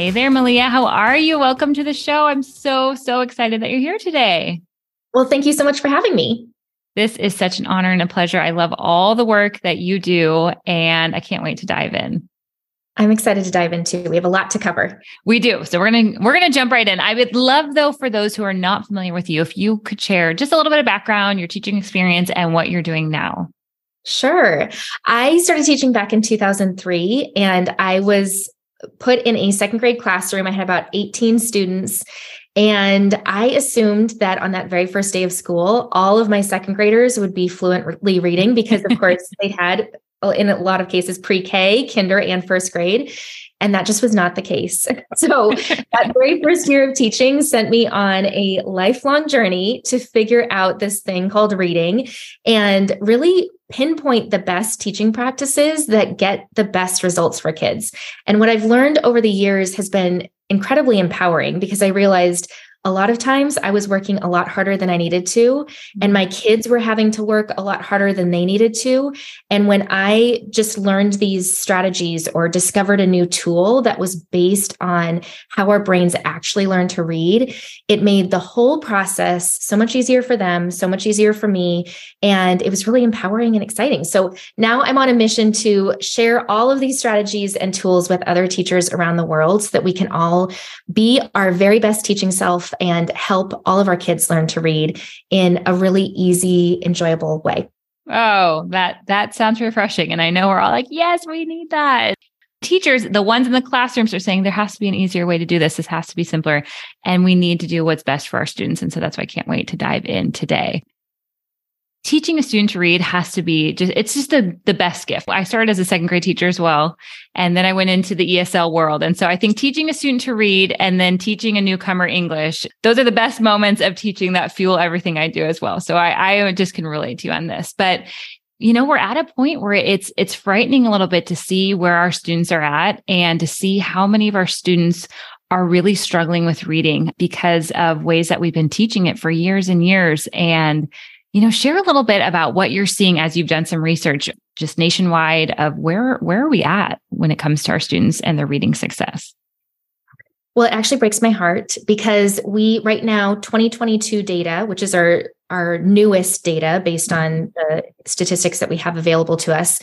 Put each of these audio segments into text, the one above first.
Hey there, Malia. How are you? Welcome to the show. I'm so, so excited that you're here today. Well, thank you so much for having me. This is such an honor and a pleasure. I love all the work that you do, and I can't wait to dive in. I'm excited to dive into. We have a lot to cover. We do. So we're going to we're going to jump right in. I would love though for those who are not familiar with you if you could share just a little bit of background, your teaching experience and what you're doing now. Sure. I started teaching back in 2003 and I was put in a second grade classroom. I had about 18 students. And I assumed that on that very first day of school, all of my second graders would be fluently reading because, of course, they had, in a lot of cases, pre K, kinder, and first grade. And that just was not the case. So, that very first year of teaching sent me on a lifelong journey to figure out this thing called reading and really pinpoint the best teaching practices that get the best results for kids. And what I've learned over the years has been incredibly empowering because I realized a lot of times I was working a lot harder than I needed to, and mm-hmm. my kids were having to work a lot harder than they needed to. And when I just learned these strategies or discovered a new tool that was based on how our brains actually learn to read, it made the whole process so much easier for them, so much easier for me. And it was really empowering and exciting. So now I'm on a mission to share all of these strategies and tools with other teachers around the world so that we can all be our very best teaching self and help all of our kids learn to read in a really easy, enjoyable way. Oh, that that sounds refreshing. And I know we're all like, yes, we need that. Teachers, the ones in the classrooms are saying there has to be an easier way to do this. This has to be simpler. And we need to do what's best for our students. And so that's why I can't wait to dive in today teaching a student to read has to be just it's just the the best gift. I started as a second grade teacher as well and then I went into the ESL world. And so I think teaching a student to read and then teaching a newcomer English, those are the best moments of teaching that fuel everything I do as well. So I I just can relate to you on this. But you know, we're at a point where it's it's frightening a little bit to see where our students are at and to see how many of our students are really struggling with reading because of ways that we've been teaching it for years and years and you know, share a little bit about what you're seeing as you've done some research just nationwide of where where are we at when it comes to our students and their reading success? Well, it actually breaks my heart because we right now 2022 data, which is our our newest data based mm-hmm. on the statistics that we have available to us,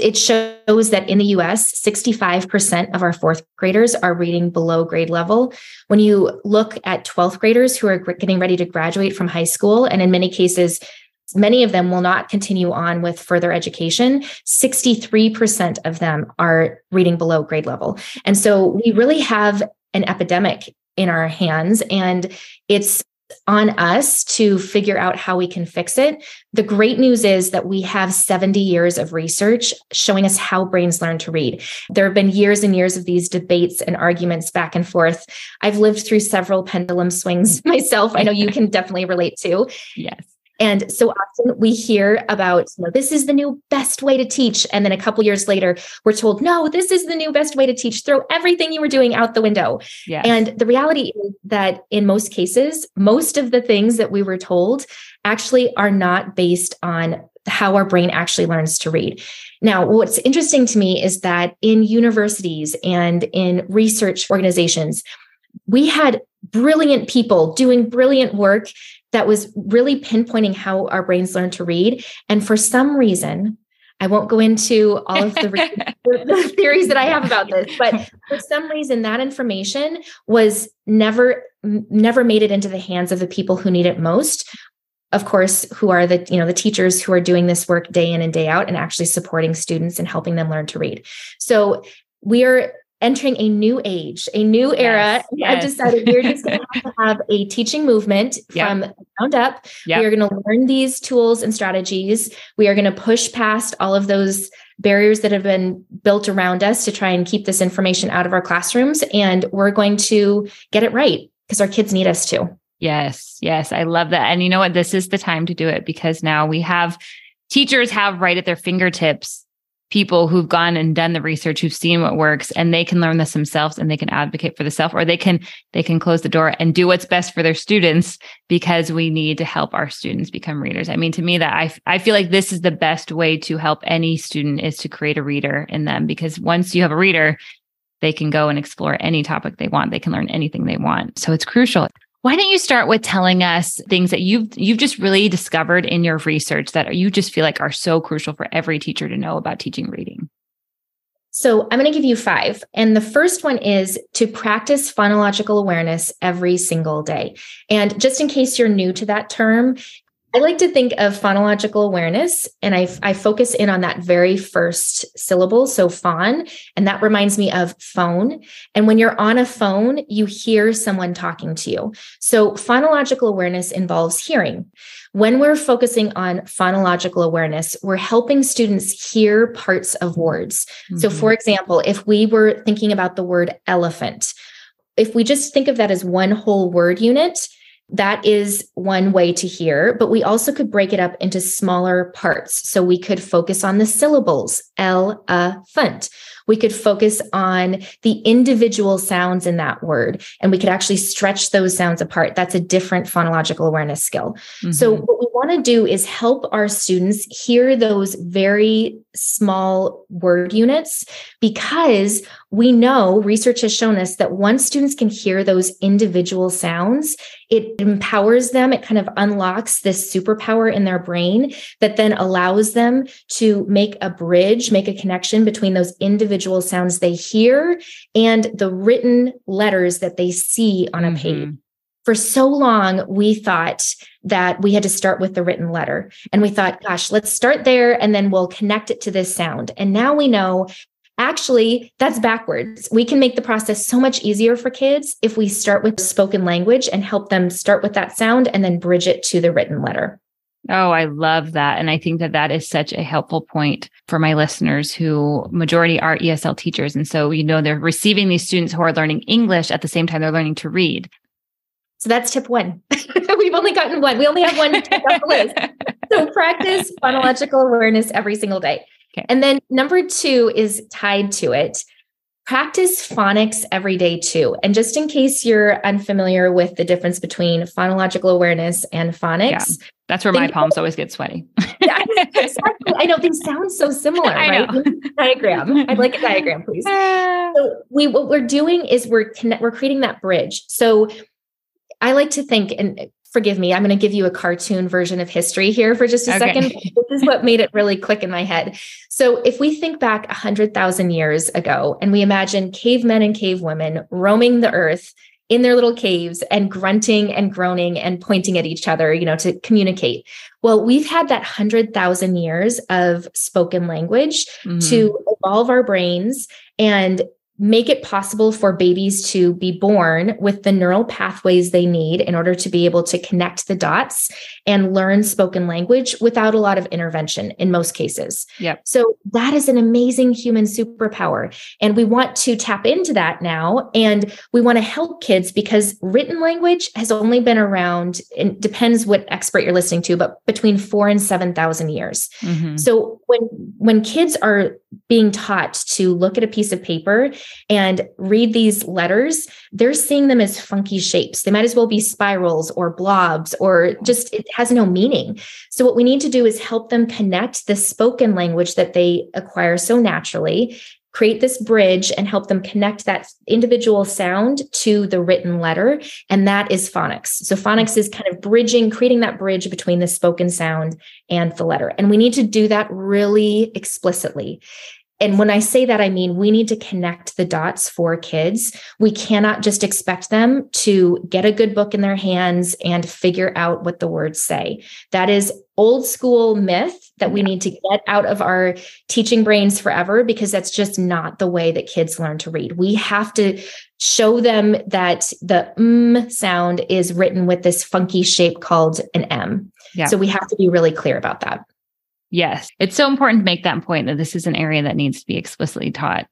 it shows that in the US, 65% of our fourth graders are reading below grade level. When you look at 12th graders who are getting ready to graduate from high school, and in many cases, Many of them will not continue on with further education. 63% of them are reading below grade level. And so we really have an epidemic in our hands, and it's on us to figure out how we can fix it. The great news is that we have 70 years of research showing us how brains learn to read. There have been years and years of these debates and arguments back and forth. I've lived through several pendulum swings myself. I know you can definitely relate to. Yes. And so often we hear about, you know, this is the new best way to teach. And then a couple years later, we're told, no, this is the new best way to teach. Throw everything you were doing out the window. Yes. And the reality is that in most cases, most of the things that we were told actually are not based on how our brain actually learns to read. Now, what's interesting to me is that in universities and in research organizations, we had brilliant people doing brilliant work that was really pinpointing how our brains learn to read. And for some reason, I won't go into all of the, the, theories that I have about this, but for some reason, that information was never never made it into the hands of the people who need it most. Of course, who are the you know the teachers who are doing this work day in and day out and actually supporting students and helping them learn to read. So we are entering a new age, a new era. Yes, yes. I've decided we're just going to have to have a teaching movement yep. from ground up. Yep. We are going to learn these tools and strategies. We are going to push past all of those barriers that have been built around us to try and keep this information out of our classrooms. And we're going to get it right because our kids need us to. Yes, yes. I love that. And you know what? This is the time to do it because now we have teachers have right at their fingertips people who've gone and done the research who've seen what works and they can learn this themselves and they can advocate for themselves or they can they can close the door and do what's best for their students because we need to help our students become readers. I mean to me that i i feel like this is the best way to help any student is to create a reader in them because once you have a reader they can go and explore any topic they want. They can learn anything they want. So it's crucial why don't you start with telling us things that you've you've just really discovered in your research that you just feel like are so crucial for every teacher to know about teaching reading? So, I'm going to give you five. And the first one is to practice phonological awareness every single day. And just in case you're new to that term, I like to think of phonological awareness, and I, I focus in on that very first syllable. So, phon, and that reminds me of phone. And when you're on a phone, you hear someone talking to you. So, phonological awareness involves hearing. When we're focusing on phonological awareness, we're helping students hear parts of words. Mm-hmm. So, for example, if we were thinking about the word elephant, if we just think of that as one whole word unit, that is one way to hear, but we also could break it up into smaller parts. So we could focus on the syllables, L, a, funt. We could focus on the individual sounds in that word, and we could actually stretch those sounds apart. That's a different phonological awareness skill. Mm-hmm. So, what we want to do is help our students hear those very small word units because we know research has shown us that once students can hear those individual sounds, it empowers them. It kind of unlocks this superpower in their brain that then allows them to make a bridge, make a connection between those individual sounds they hear and the written letters that they see on a page. Mm-hmm. For so long, we thought that we had to start with the written letter. And we thought, gosh, let's start there and then we'll connect it to this sound. And now we know Actually, that's backwards. We can make the process so much easier for kids if we start with spoken language and help them start with that sound and then bridge it to the written letter. Oh, I love that. And I think that that is such a helpful point for my listeners who majority are ESL teachers. And so, you know, they're receiving these students who are learning English at the same time they're learning to read. So that's tip one. We've only gotten one. We only have one tip on the list. So practice phonological awareness every single day. Okay. And then number two is tied to it. Practice phonics every day too. And just in case you're unfamiliar with the difference between phonological awareness and phonics, yeah. That's where my palms always get sweaty. yeah, exactly. I know they sound so similar, I right? diagram. I'd like a diagram, please. So we what we're doing is we're connect, we're creating that bridge. So I like to think, and forgive me, I'm going to give you a cartoon version of history here for just a okay. second. This is what made it really click in my head. So, if we think back 100,000 years ago and we imagine cavemen and cavewomen roaming the earth in their little caves and grunting and groaning and pointing at each other, you know, to communicate. Well, we've had that 100,000 years of spoken language mm-hmm. to evolve our brains and make it possible for babies to be born with the neural pathways they need in order to be able to connect the dots and learn spoken language without a lot of intervention in most cases. Yep. So that is an amazing human superpower. And we want to tap into that now. And we want to help kids because written language has only been around, it depends what expert you're listening to, but between four and 7,000 years. Mm-hmm. So when, when kids are being taught to look at a piece of paper and read these letters, they're seeing them as funky shapes. They might as well be spirals or blobs or just it has no meaning. So, what we need to do is help them connect the spoken language that they acquire so naturally create this bridge and help them connect that individual sound to the written letter. And that is phonics. So phonics is kind of bridging, creating that bridge between the spoken sound and the letter. And we need to do that really explicitly. And when I say that, I mean we need to connect the dots for kids. We cannot just expect them to get a good book in their hands and figure out what the words say. That is old school myth that we need to get out of our teaching brains forever because that's just not the way that kids learn to read. We have to show them that the m sound is written with this funky shape called an M. Yeah. So we have to be really clear about that. Yes. It's so important to make that point that this is an area that needs to be explicitly taught.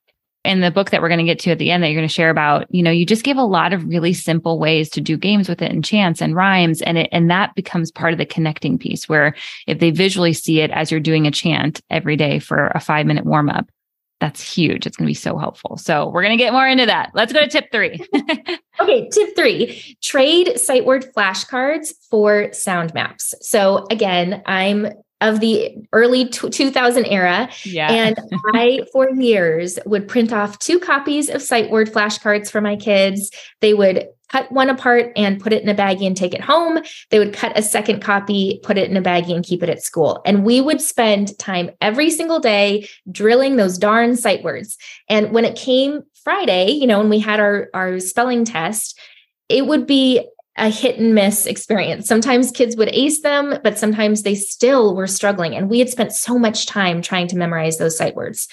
In the book that we're going to get to at the end that you're going to share about, you know, you just give a lot of really simple ways to do games with it and chants and rhymes and it and that becomes part of the connecting piece where if they visually see it as you're doing a chant every day for a 5 minute warm up, that's huge. It's going to be so helpful. So we're going to get more into that. Let's go to tip three. okay. Tip three trade sight word flashcards for sound maps. So again, I'm of the early 2000 era. Yeah. And I, for years, would print off two copies of sight word flashcards for my kids. They would cut one apart and put it in a baggie and take it home. They would cut a second copy, put it in a baggie and keep it at school. And we would spend time every single day drilling those darn sight words. And when it came Friday, you know, when we had our, our spelling test, it would be a hit and miss experience. Sometimes kids would ace them, but sometimes they still were struggling. And we had spent so much time trying to memorize those sight words.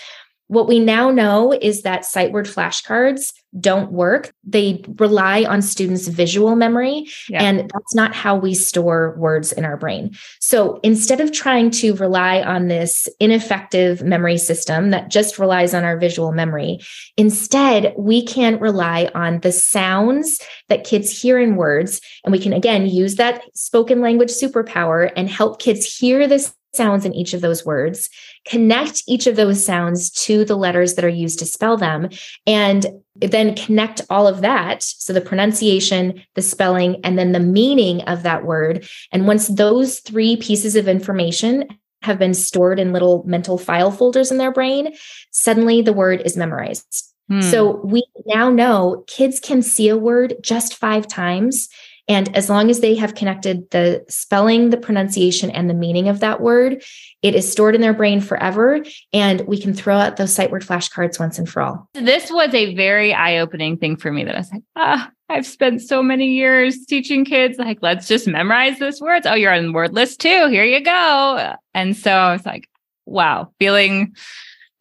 What we now know is that sight word flashcards don't work. They rely on students' visual memory, yeah. and that's not how we store words in our brain. So instead of trying to rely on this ineffective memory system that just relies on our visual memory, instead, we can rely on the sounds that kids hear in words. And we can, again, use that spoken language superpower and help kids hear this sounds in each of those words, connect each of those sounds to the letters that are used to spell them, and then connect all of that. So the pronunciation, the spelling, and then the meaning of that word. And once those three pieces of information have been stored in little mental file folders in their brain, suddenly the word is memorized. Hmm. So we now know kids can see a word just five times and as long as they have connected the spelling, the pronunciation, and the meaning of that word, it is stored in their brain forever. And we can throw out those sight word flashcards once and for all. This was a very eye opening thing for me that I was like, ah, I've spent so many years teaching kids, like, let's just memorize this words. Oh, you're on word list too. Here you go. And so I was like, wow, feeling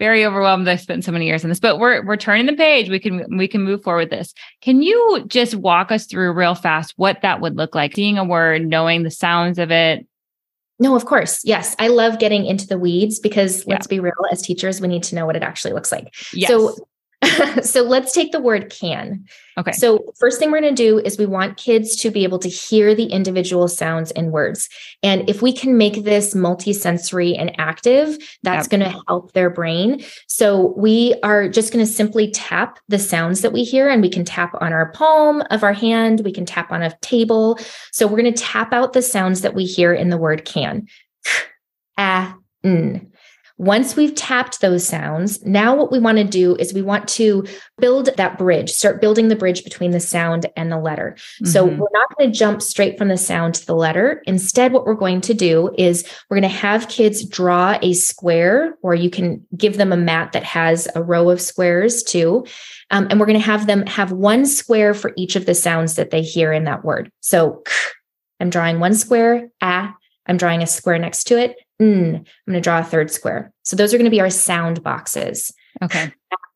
very overwhelmed. I spent so many years on this, but we're we're turning the page. We can we can move forward with this. Can you just walk us through real fast what that would look like? Seeing a word, knowing the sounds of it. No, of course. Yes. I love getting into the weeds because yeah. let's be real, as teachers, we need to know what it actually looks like. Yes. So so let's take the word can. Okay. So, first thing we're going to do is we want kids to be able to hear the individual sounds and words. And if we can make this multisensory and active, that's yep. going to help their brain. So, we are just going to simply tap the sounds that we hear, and we can tap on our palm of our hand, we can tap on a table. So, we're going to tap out the sounds that we hear in the word can. Ah, n. Once we've tapped those sounds, now what we want to do is we want to build that bridge, start building the bridge between the sound and the letter. Mm-hmm. So we're not going to jump straight from the sound to the letter. Instead, what we're going to do is we're going to have kids draw a square, or you can give them a mat that has a row of squares too. Um, and we're going to have them have one square for each of the sounds that they hear in that word. So I'm drawing one square, ah, I'm drawing a square next to it. Mm, I'm going to draw a third square. So those are going to be our sound boxes. Okay.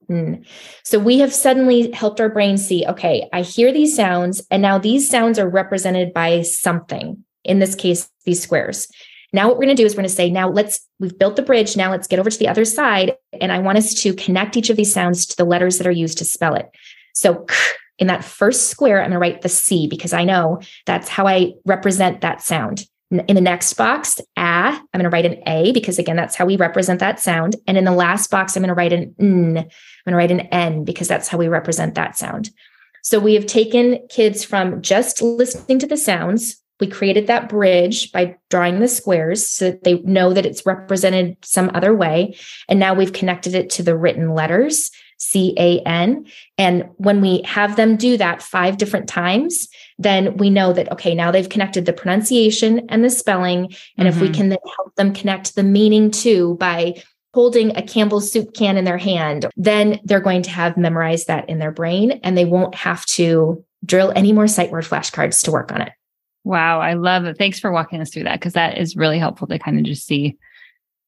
Mm. So we have suddenly helped our brain see, okay, I hear these sounds, and now these sounds are represented by something. In this case, these squares. Now, what we're going to do is we're going to say, now let's, we've built the bridge. Now let's get over to the other side. And I want us to connect each of these sounds to the letters that are used to spell it. So in that first square, I'm going to write the C because I know that's how I represent that sound. In the next box, ah, I'm going to write an A because again, that's how we represent that sound. And in the last box, I'm going to write an N. I'm going to write an N because that's how we represent that sound. So we have taken kids from just listening to the sounds. We created that bridge by drawing the squares so that they know that it's represented some other way. And now we've connected it to the written letters C A N. And when we have them do that five different times, then we know that, okay, now they've connected the pronunciation and the spelling. And mm-hmm. if we mm-hmm. can then help them connect the meaning too by holding a Campbell's soup can in their hand, then they're going to have memorized that in their brain and they won't have to drill any more sight word flashcards to work on it. Wow, I love it. Thanks for walking us through that because that is really helpful to kind of just see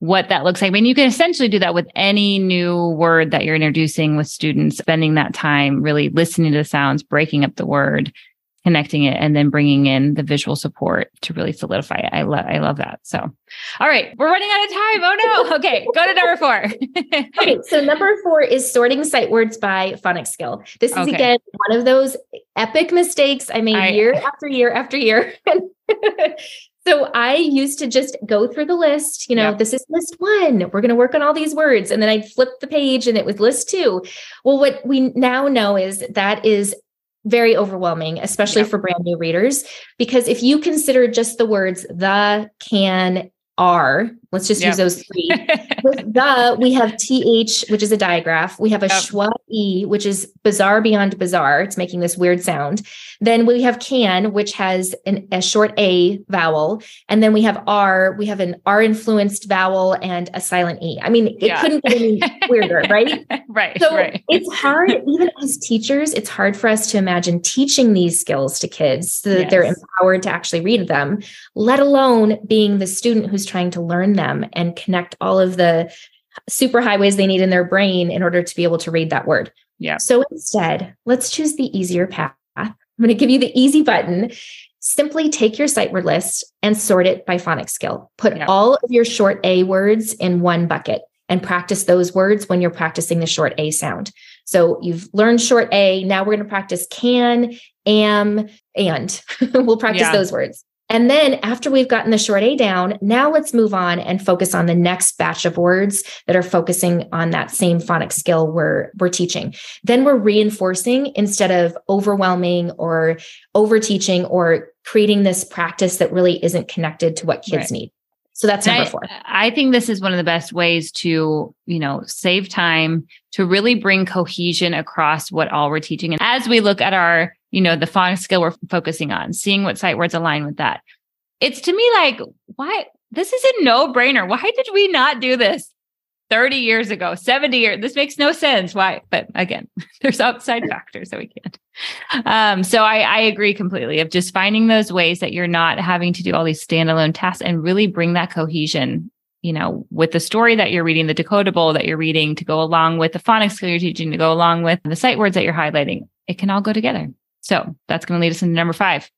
what that looks like. I mean, you can essentially do that with any new word that you're introducing with students, spending that time really listening to the sounds, breaking up the word, connecting it, and then bringing in the visual support to really solidify it. I love, I love that. So, all right, we're running out of time. Oh no. Okay, go to number four. okay, so number four is sorting sight words by phonics skill. This is okay. again one of those epic mistakes I made I, year after year after year. So I used to just go through the list, you know, yep. this is list one. We're going to work on all these words. And then I'd flip the page and it was list two. Well, what we now know is that is very overwhelming, especially yep. for brand new readers, because if you consider just the words the, can, are, let's just yep. use those three. With the, we have th, which is a digraph. We have a yep. schwa e, which is bizarre beyond bizarre. It's making this weird sound. Then we have can, which has an, a short a vowel, and then we have r. We have an r influenced vowel and a silent e. I mean, it yeah. couldn't get any weirder, right? right. So right. it's hard, even as teachers, it's hard for us to imagine teaching these skills to kids so that yes. they're empowered to actually read them, let alone being the student who's trying to learn them and connect all of the super highways they need in their brain in order to be able to read that word. Yeah. So instead, let's choose the easier path. I'm going to give you the easy button. Simply take your sight word list and sort it by phonics skill. Put yeah. all of your short A words in one bucket and practice those words when you're practicing the short A sound. So you've learned short A. Now we're going to practice can, am, and we'll practice yeah. those words. And then after we've gotten the short A down, now let's move on and focus on the next batch of words that are focusing on that same phonics skill we're, we're teaching. Then we're reinforcing instead of overwhelming or over teaching or creating this practice that really isn't connected to what kids right. need. So that's number I, four. I think this is one of the best ways to, you know, save time, to really bring cohesion across what all we're teaching. And as we look at our you know, the phonics skill we're focusing on, seeing what sight words align with that. It's to me like, why? This is a no brainer. Why did we not do this 30 years ago, 70 years? This makes no sense. Why? But again, there's outside factors that we can't. Um, so I, I agree completely of just finding those ways that you're not having to do all these standalone tasks and really bring that cohesion you know, with the story that you're reading, the decodable that you're reading to go along with the phonics skill you're teaching, to go along with the sight words that you're highlighting, it can all go together. So that's going to lead us into number five.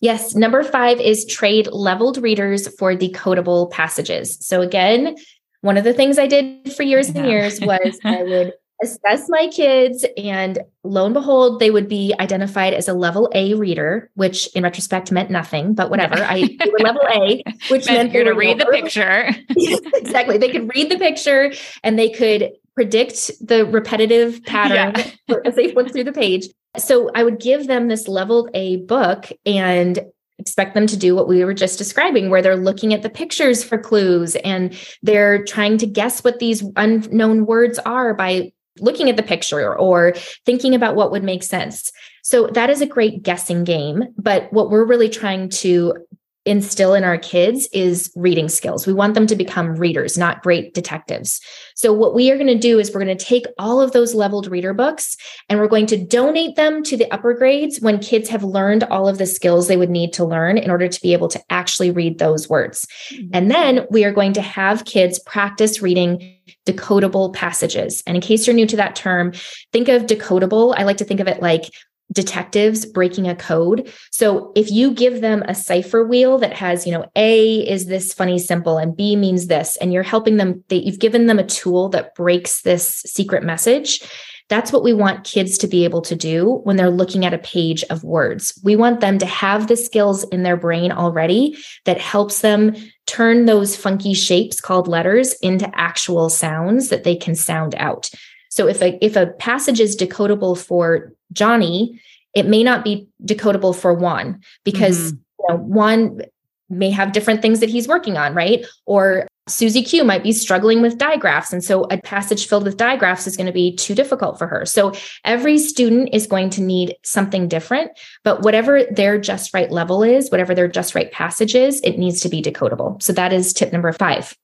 Yes, number five is trade leveled readers for decodable passages. So, again, one of the things I did for years and years was I would assess my kids, and lo and behold, they would be identified as a level A reader, which in retrospect meant nothing, but whatever. I they were level A, which meant, meant they to read the picture. exactly. They could read the picture and they could predict the repetitive pattern yeah. as they went through the page. So I would give them this leveled A book and expect them to do what we were just describing, where they're looking at the pictures for clues and they're trying to guess what these unknown words are by looking at the picture or thinking about what would make sense. So that is a great guessing game. But what we're really trying to instill in our kids is reading skills. We want them to become readers, not great detectives. So, what we are going to do is we're going to take all of those leveled reader books and we're going to donate them to the upper grades when kids have learned all of the skills they would need to learn in order to be able to actually read those words. Mm-hmm. And then we are going to have kids practice reading decodable passages. And in case you're new to that term, think of decodable. I like to think of it like detectives breaking a code. So if you give them a cipher wheel that has, you know, A is this funny simple and B means this, and you're helping them, they, you've given them a tool that breaks this secret message. That's what we want kids to be able to do when they're looking at a page of words. We want them to have the skills in their brain already that helps them turn those funky shapes called letters into actual sounds that they can sound out. So if a if a passage is decodable for Johnny, it may not be decodable for Juan because mm-hmm. you know, Juan may have different things that he's working on, right? Or Susie Q might be struggling with digraphs. And so a passage filled with digraphs is going to be too difficult for her. So every student is going to need something different, but whatever their just right level is, whatever their just right passage is, it needs to be decodable. So that is tip number five.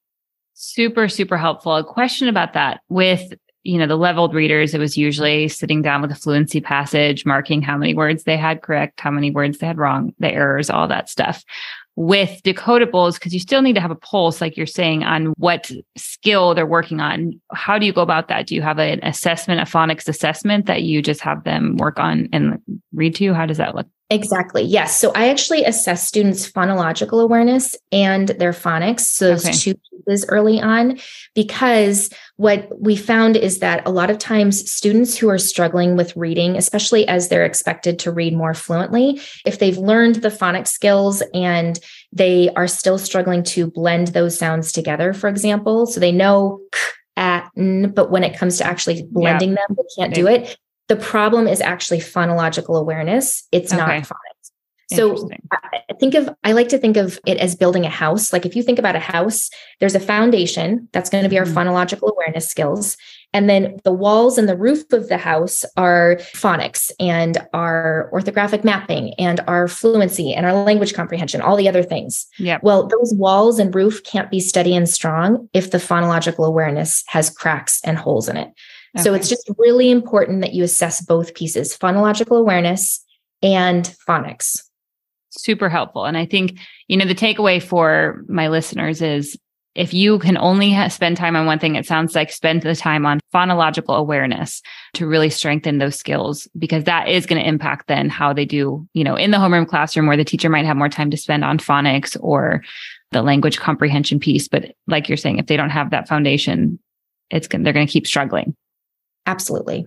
Super, super helpful. A question about that with you know, the leveled readers, it was usually sitting down with a fluency passage, marking how many words they had correct, how many words they had wrong, the errors, all that stuff. With decodables, because you still need to have a pulse, like you're saying, on what skill they're working on. How do you go about that? Do you have an assessment, a phonics assessment that you just have them work on and read to? How does that look? Exactly. Yes. So I actually assess students' phonological awareness and their phonics. So those okay. two pieces early on, because what we found is that a lot of times students who are struggling with reading, especially as they're expected to read more fluently, if they've learned the phonic skills and they are still struggling to blend those sounds together, for example, so they know at, but when it comes to actually blending yeah. them, they can't do it the problem is actually phonological awareness. It's okay. not phonics. So I think of I like to think of it as building a house. Like if you think about a house, there's a foundation that's going to be our mm-hmm. phonological awareness skills. And then the walls and the roof of the house are phonics and our orthographic mapping and our fluency and our language comprehension, all the other things. Yeah. Well, those walls and roof can't be steady and strong if the phonological awareness has cracks and holes in it. Okay. So it's just really important that you assess both pieces phonological awareness and phonics. Super helpful. And I think, you know, the takeaway for my listeners is if you can only ha- spend time on one thing, it sounds like spend the time on phonological awareness to really strengthen those skills because that is going to impact then how they do, you know, in the homeroom classroom where the teacher might have more time to spend on phonics or the language comprehension piece. But like you're saying, if they don't have that foundation, it's going they're going to keep struggling. Absolutely.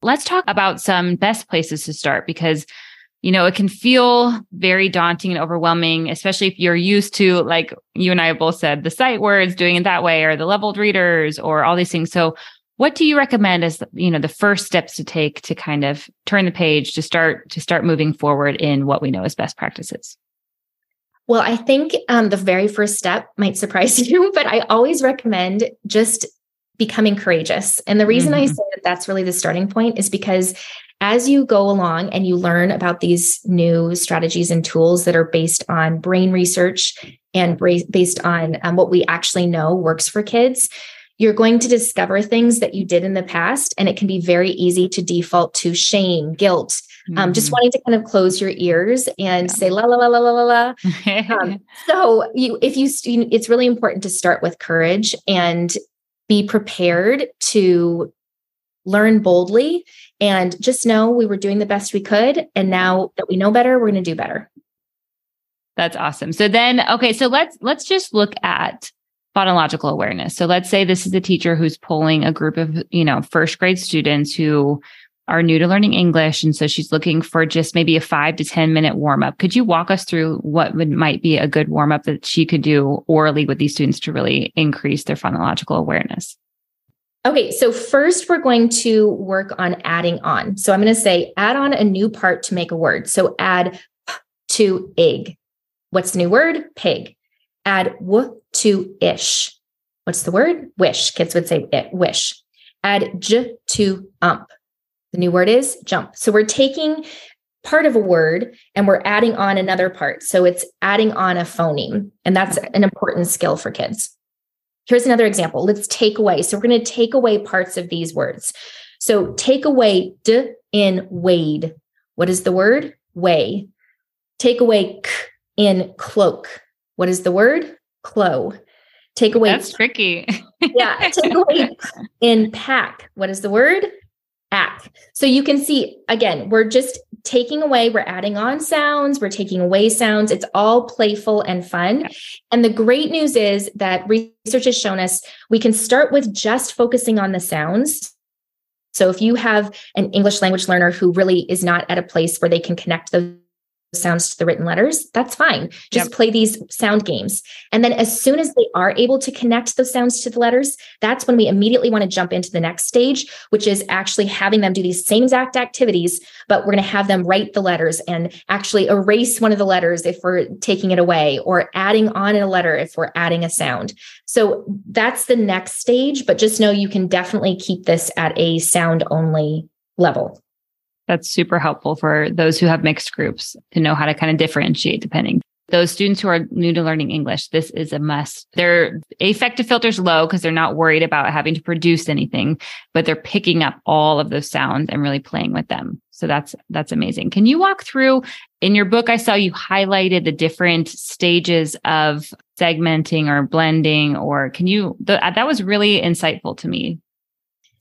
Let's talk about some best places to start because you know, it can feel very daunting and overwhelming, especially if you're used to, like you and I both said, the sight words doing it that way or the leveled readers or all these things. So, what do you recommend as you know the first steps to take to kind of turn the page to start to start moving forward in what we know as best practices? Well, I think um, the very first step might surprise you, but I always recommend just becoming courageous. And the reason mm-hmm. I say that that's really the starting point is because as you go along and you learn about these new strategies and tools that are based on brain research and based on um, what we actually know works for kids, you're going to discover things that you did in the past. And it can be very easy to default to shame, guilt, mm-hmm. um, just mm-hmm. wanting to kind of close your ears and yeah. say la la la la la la la. um, so you, if you, it's really important to start with courage and be prepared to learn boldly and just know we were doing the best we could. And now that we know better, we're going to do better. That's awesome. So then, okay, so let's let's just look at phonological awareness. So let's say this is a teacher who's pulling a group of, you know, first grade students who are new to learning English. And so she's looking for just maybe a five to 10 minute warm up. Could you walk us through what would, might be a good warm up that she could do orally with these students to really increase their phonological awareness? Okay, so first we're going to work on adding on. So I'm going to say add on a new part to make a word. So add p to ig. What's the new word? Pig. Add w to ish. What's the word? Wish. Kids would say it, wish. Add j to ump. The new word is jump. So we're taking part of a word and we're adding on another part. So it's adding on a phoneme. And that's an important skill for kids. Here's another example. Let's take away. So we're going to take away parts of these words. So take away d in wade. What is the word? Weigh. Take away k in cloak. What is the word? Clo. Take away. That's tricky. yeah. Take away in pack. What is the word? So you can see again, we're just taking away, we're adding on sounds, we're taking away sounds. It's all playful and fun. And the great news is that research has shown us we can start with just focusing on the sounds. So if you have an English language learner who really is not at a place where they can connect those sounds to the written letters, that's fine. Just yep. play these sound games. And then as soon as they are able to connect those sounds to the letters, that's when we immediately want to jump into the next stage, which is actually having them do these same exact activities, but we're going to have them write the letters and actually erase one of the letters if we're taking it away or adding on a letter if we're adding a sound. So that's the next stage, but just know you can definitely keep this at a sound only level. That's super helpful for those who have mixed groups to know how to kind of differentiate depending. Those students who are new to learning English, this is a must. Their affective filter is low because they're not worried about having to produce anything, but they're picking up all of those sounds and really playing with them. So that's that's amazing. Can you walk through in your book? I saw you highlighted the different stages of segmenting or blending, or can you? The, that was really insightful to me.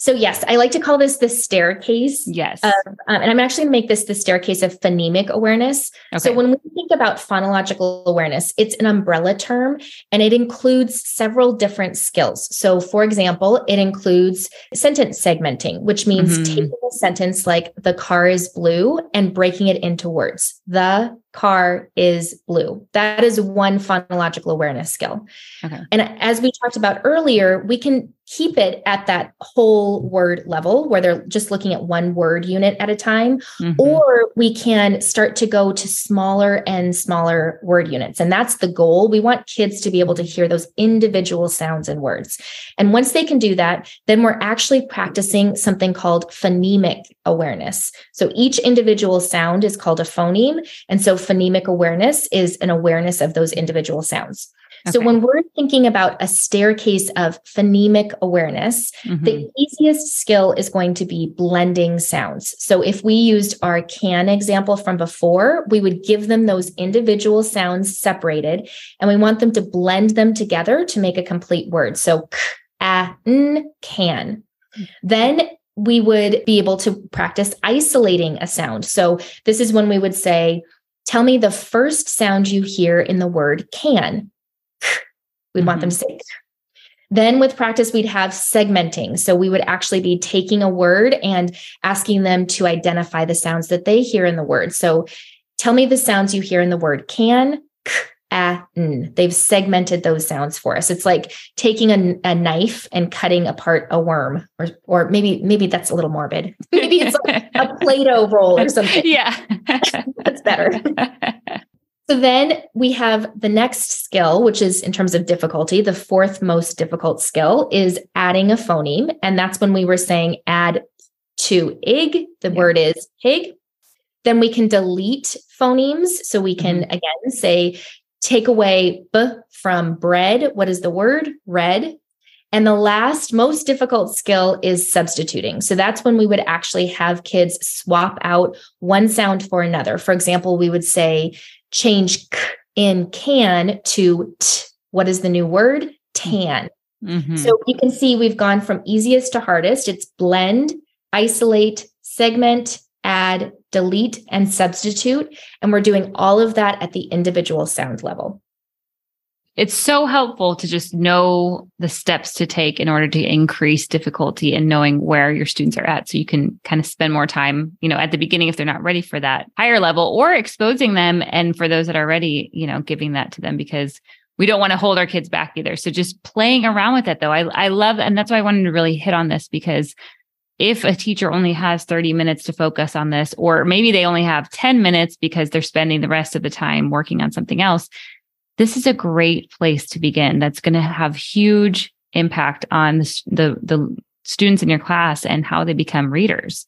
So yes, I like to call this the staircase. Yes. Of, um, and I'm actually going to make this the staircase of phonemic awareness. Okay. So when we think about phonological awareness, it's an umbrella term and it includes several different skills. So for example, it includes sentence segmenting, which means mm-hmm. taking a sentence like the car is blue and breaking it into words. The car is blue. That is one phonological awareness skill. Okay. And as we talked about earlier, we can keep it at that whole word level where they're just looking at one word unit at a time, mm-hmm. or we can start to go to smaller and smaller word units. And that's the goal. We want kids to be able to hear those individual sounds and words. And once they can do that, then we're actually practicing something called phonemic awareness. So each individual sound is called a phoneme. And so phonemic awareness is an awareness of those individual sounds. Okay. So when we're thinking about a staircase of phonemic awareness, mm-hmm. the easiest skill is going to be blending sounds. So if we used our can example from before, we would give them those individual sounds separated and we want them to blend them together to make a complete word. So k, a, n, can. Then we would be able to practice isolating a sound. So this is when we would say, tell me the first sound you hear in the word can. We'd mm-hmm. want them to mm-hmm. say. Then with practice, we'd have segmenting. So we would actually be taking a word and asking them to identify the sounds that they hear in the word. So tell me the sounds you hear in the word can, k, a, n. They've segmented those sounds for us. It's like taking a, a knife and cutting apart a worm, or or maybe maybe that's a little morbid. maybe it's like a Play-Doh roll or something. Yeah, that's better. So then we have the next skill, which is in terms of difficulty, the fourth most difficult skill is adding a phoneme. And that's when we were saying add to ig, the yeah. word is pig. Then we can delete phonemes. So we can mm-hmm. again say, take away b from bread. What is the word? Red. And the last most difficult skill is substituting. So that's when we would actually have kids swap out one sound for another. For example, we would say, change k in can to t. What is the new word? Tan. Mm-hmm. So you can see we've gone from easiest to hardest. It's blend, isolate, segment, add, delete, and substitute. And we're doing all of that at the individual sound level it's so helpful to just know the steps to take in order to increase difficulty and knowing where your students are at so you can kind of spend more time you know at the beginning if they're not ready for that higher level or exposing them. And for those that are ready you know giving that to them because we don't want to hold our kids back either. So just playing around with it though. I, I love and that's why i wanted to really hit on this because if a teacher only has 30 minutes to focus on this, or maybe they only have 10 minutes because they're spending the rest of the time working on something else, this is a great place to begin. That's going to have huge impact on the, the, the students in your class and how they become readers.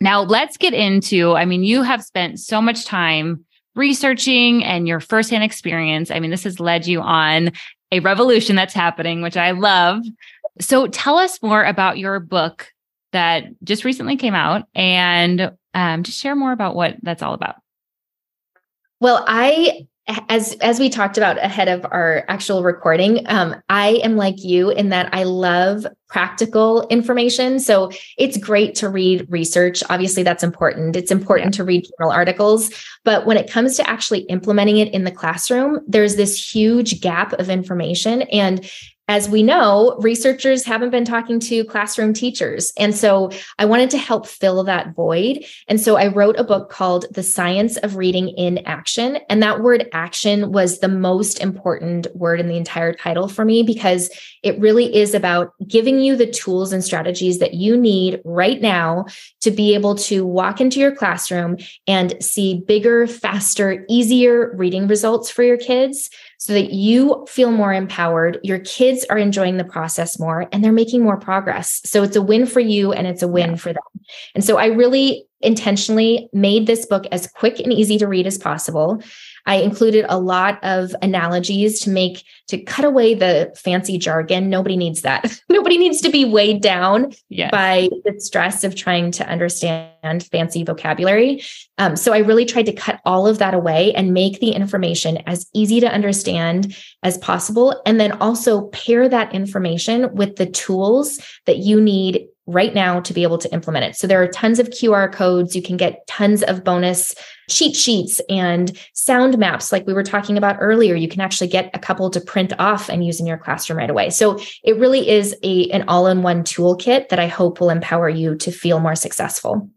Now, let's get into, I mean, you have spent so much time researching and your firsthand experience. I mean, this has led you on a revolution that's happening, which I love. So tell us more about your book, that just recently came out and um, just share more about what that's all about. Well, I as as we talked about ahead of our actual recording um, i am like you in that i love practical information. So it's great to read research. Obviously that's important. It's important yeah. to read journal articles. But when it comes to actually implementing it in the classroom there's this huge gap of information. And as we know, researchers haven't been talking to classroom teachers. And so I wanted to help fill that void. And so I wrote a book called The Science of Reading in Action. And that word action was the most important word in the entire title for me because it really is about giving you the tools and strategies that you need right now to be able to walk into your classroom and see bigger, faster, easier reading results for your kids so that you feel more empowered. Your kids are enjoying the process more and they're making more progress. So it's a win for you and it's a win yeah. for them. And so I really intentionally made this book as quick and easy to read as possible. I included a lot of analogies to make to cut away the fancy jargon. Nobody needs that. Nobody needs to be weighed down yes. by the stress of trying to understand fancy vocabulary. Um, so I really tried to cut all of that away and make the information as easy to understand as possible. And then also pair that information with the tools that you need right now to be able to implement it. So there are tons of QR codes. You can get tons of bonus cheat sheets and sound maps like we were talking about earlier. You can actually get a couple to print off and use in your classroom right away. So it really is a an all-in-one toolkit that I hope will empower you to feel more successful.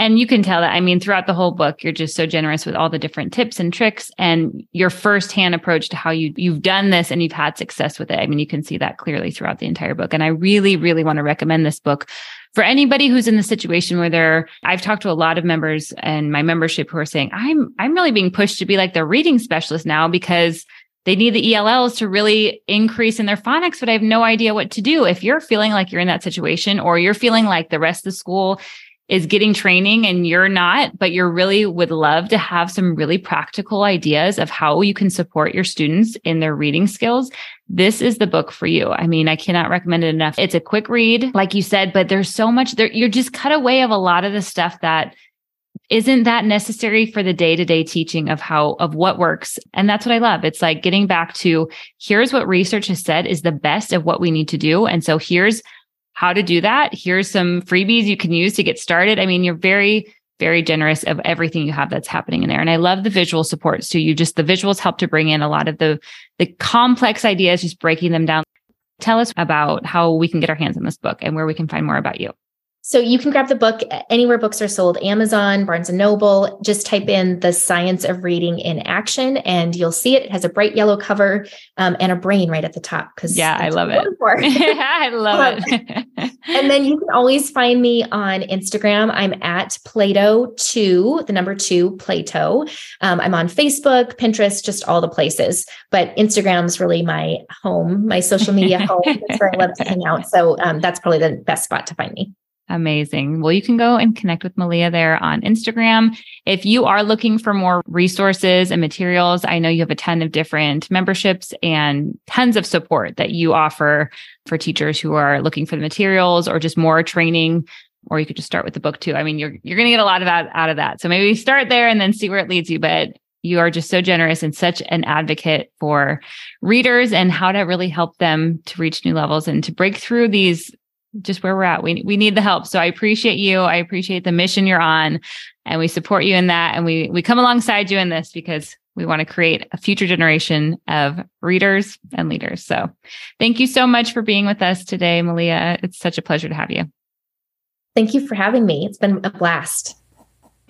And you can tell that, I mean, throughout the whole book, you're just so generous with all the different tips and tricks and your firsthand approach to how you, you've done this and you've had success with it. I mean, you can see that clearly throughout the entire book. And I really, really want to recommend this book for anybody who's in the situation where they're, I've talked to a lot of members and my membership who are saying, I'm, I'm really being pushed to be like the reading specialist now because they need the ELLs to really increase in their phonics, but I have no idea what to do. If you're feeling like you're in that situation or you're feeling like the rest of the school is getting training and you're not, but you're really would love to have some really practical ideas of how you can support your students in their reading skills, this is the book for you. I mean, I cannot recommend it enough. It's a quick read, like you said, but there's so much there. You're just cut away of a lot of the stuff that isn't that necessary for the day-to-day teaching of how of what works and that's what i love it's like getting back to here's what research has said is the best of what we need to do and so here's how to do that. Here's some freebies you can use to get started. I mean, you're very, very generous of everything you have that's happening in there. And I love the visual supports too. You just, the visuals help to bring in a lot of the, the complex ideas, just breaking them down. Tell us about how we can get our hands on this book and where we can find more about you. So you can grab the book anywhere books are sold, Amazon, Barnes and Noble. Just type in the science of reading in action and you'll see it. It has a bright yellow cover um, and a brain right at the top. Cause yeah, I love it. I love um, it. and then you can always find me on Instagram. I'm at Playdough two, the number two Plato. Um, I'm on Facebook, Pinterest, just all the places, but Instagram's really my home, my social media home. That's where I love to hang out. So um, that's probably the best spot to find me. Amazing. Well, you can go and connect with Malia there on Instagram. If you are looking for more resources and materials, I know you have a ton of different memberships and tons of support that you offer for teachers who are looking for the materials or just more training. Or you could just start with the book too. I mean, you're you're going to get a lot of that out of that. So maybe start there and then see where it leads you. But you are just so generous and such an advocate for readers and how to really help them to reach new levels and to break through these just where we're at. We we need the help. So I appreciate you. I appreciate the mission you're on and we support you in that and we we come alongside you in this because we want to create a future generation of readers and leaders. So thank you so much for being with us today, Malia. It's such a pleasure to have you. Thank you for having me. It's been a blast.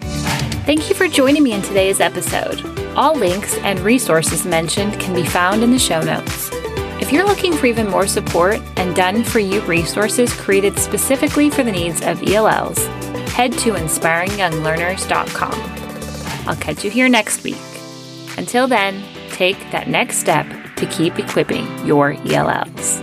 Thank you for joining me in today's episode. All links and resources mentioned can be found in the show notes. If you're looking for even more support and done for you resources created specifically for the needs of ELLs, head to inspiringyounglearners.com. I'll catch you here next week. Until then, take that next step to keep equipping your ELLs.